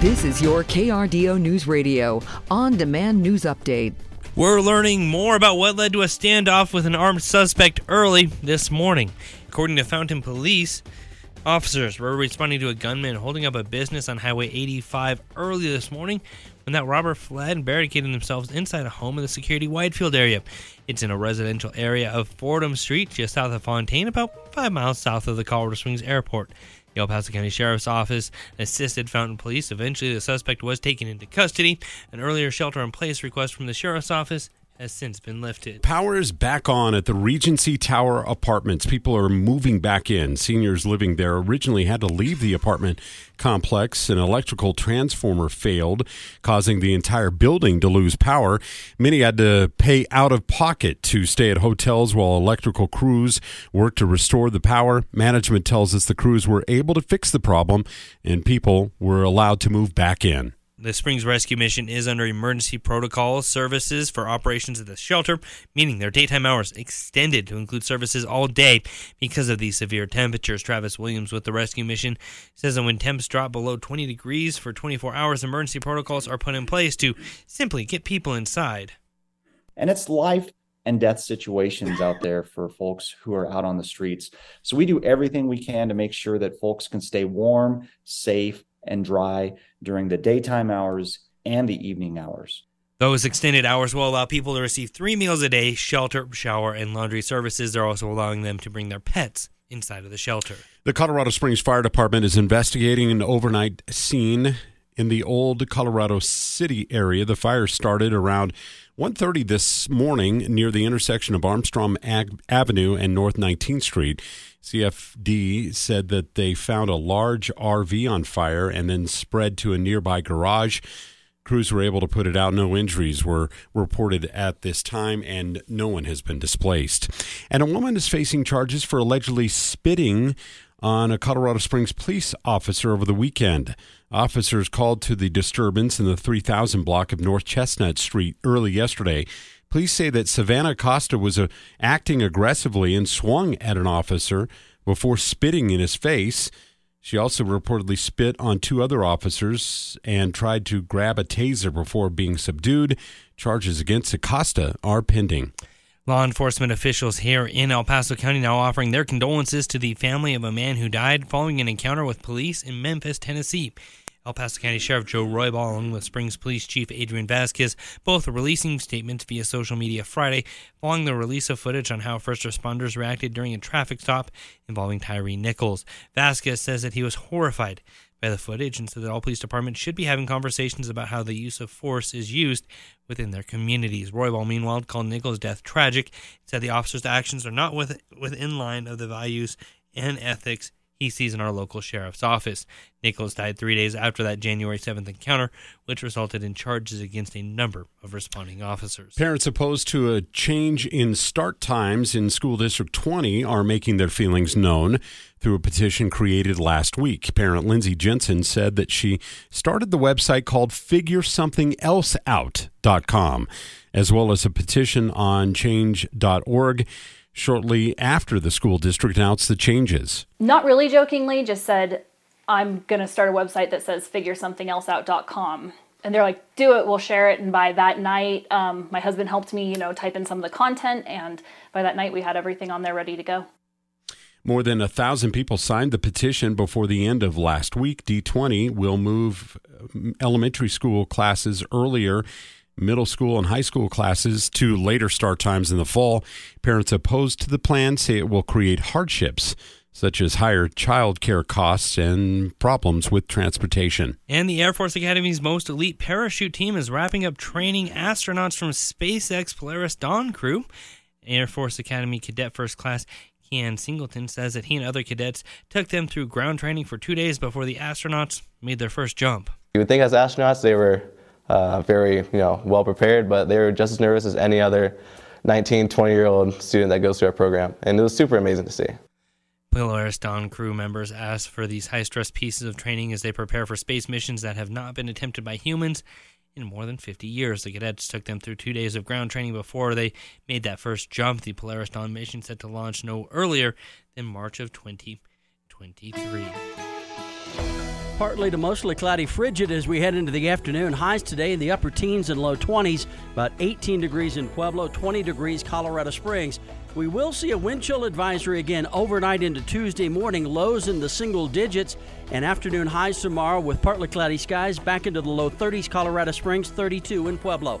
This is your KRDO News Radio on demand news update. We're learning more about what led to a standoff with an armed suspect early this morning. According to Fountain Police, officers were responding to a gunman holding up a business on Highway 85 early this morning when that robber fled and barricaded themselves inside a home in the Security Widefield area. It's in a residential area of Fordham Street, just south of Fontaine, about five miles south of the Colorado Springs Airport. The El Paso County Sheriff's Office assisted Fountain Police. Eventually, the suspect was taken into custody. An earlier shelter in place request from the Sheriff's Office has since been lifted. Power is back on at the Regency Tower apartments. People are moving back in. Seniors living there originally had to leave the apartment complex. An electrical transformer failed, causing the entire building to lose power. Many had to pay out of pocket to stay at hotels while electrical crews worked to restore the power. Management tells us the crews were able to fix the problem and people were allowed to move back in. The Springs Rescue Mission is under emergency protocol services for operations at the shelter, meaning their daytime hours extended to include services all day because of these severe temperatures. Travis Williams with the Rescue Mission says that when temps drop below 20 degrees for 24 hours, emergency protocols are put in place to simply get people inside. And it's life and death situations out there for folks who are out on the streets. So we do everything we can to make sure that folks can stay warm, safe, and dry during the daytime hours and the evening hours. Those extended hours will allow people to receive three meals a day, shelter, shower, and laundry services. They're also allowing them to bring their pets inside of the shelter. The Colorado Springs Fire Department is investigating an overnight scene in the old Colorado City area. The fire started around 1:30 this morning near the intersection of Armstrong Ag- Avenue and North 19th Street. CFD said that they found a large RV on fire and then spread to a nearby garage. Crews were able to put it out. No injuries were reported at this time, and no one has been displaced. And a woman is facing charges for allegedly spitting on a Colorado Springs police officer over the weekend. Officers called to the disturbance in the 3000 block of North Chestnut Street early yesterday. Police say that Savannah Acosta was uh, acting aggressively and swung at an officer before spitting in his face. She also reportedly spit on two other officers and tried to grab a taser before being subdued. Charges against Acosta are pending. Law enforcement officials here in El Paso County now offering their condolences to the family of a man who died following an encounter with police in Memphis, Tennessee. El Paso County Sheriff Joe Roybal, along with Springs Police Chief Adrian Vasquez, both releasing statements via social media Friday following the release of footage on how first responders reacted during a traffic stop involving Tyre Nichols. Vasquez says that he was horrified by the footage and said that all police departments should be having conversations about how the use of force is used within their communities. Roybal, meanwhile, called Nichols' death tragic, said the officer's actions are not with, within line of the values and ethics he sees in our local sheriff's office. Nichols died three days after that January 7th encounter, which resulted in charges against a number of responding officers. Parents opposed to a change in start times in School District 20 are making their feelings known through a petition created last week. Parent Lindsay Jensen said that she started the website called FigureSomethingElseOut.com, as well as a petition on change.org shortly after the school district announced the changes. Not really jokingly, just said, I'm going to start a website that says figuresomethingelseout.com. And they're like, do it, we'll share it. And by that night, um, my husband helped me, you know, type in some of the content. And by that night, we had everything on there ready to go. More than a thousand people signed the petition before the end of last week. D20 will move elementary school classes earlier middle school and high school classes to later start times in the fall. Parents opposed to the plan say it will create hardships such as higher child care costs and problems with transportation. And the Air Force Academy's most elite parachute team is wrapping up training astronauts from SpaceX Polaris Dawn crew. Air Force Academy Cadet First Class Kean Singleton says that he and other cadets took them through ground training for two days before the astronauts made their first jump. You would think as astronauts they were uh, very you know well prepared, but they were just as nervous as any other 19, 20 year old student that goes through our program, and it was super amazing to see. Polaris Dawn crew members ask for these high stress pieces of training as they prepare for space missions that have not been attempted by humans in more than 50 years. The cadets took them through two days of ground training before they made that first jump. The Polaris Dawn mission set to launch no earlier than March of 2023. Partly to mostly cloudy, frigid as we head into the afternoon. Highs today in the upper teens and low 20s, about 18 degrees in Pueblo, 20 degrees Colorado Springs. We will see a wind chill advisory again overnight into Tuesday morning, lows in the single digits, and afternoon highs tomorrow with partly cloudy skies back into the low 30s, Colorado Springs, 32 in Pueblo.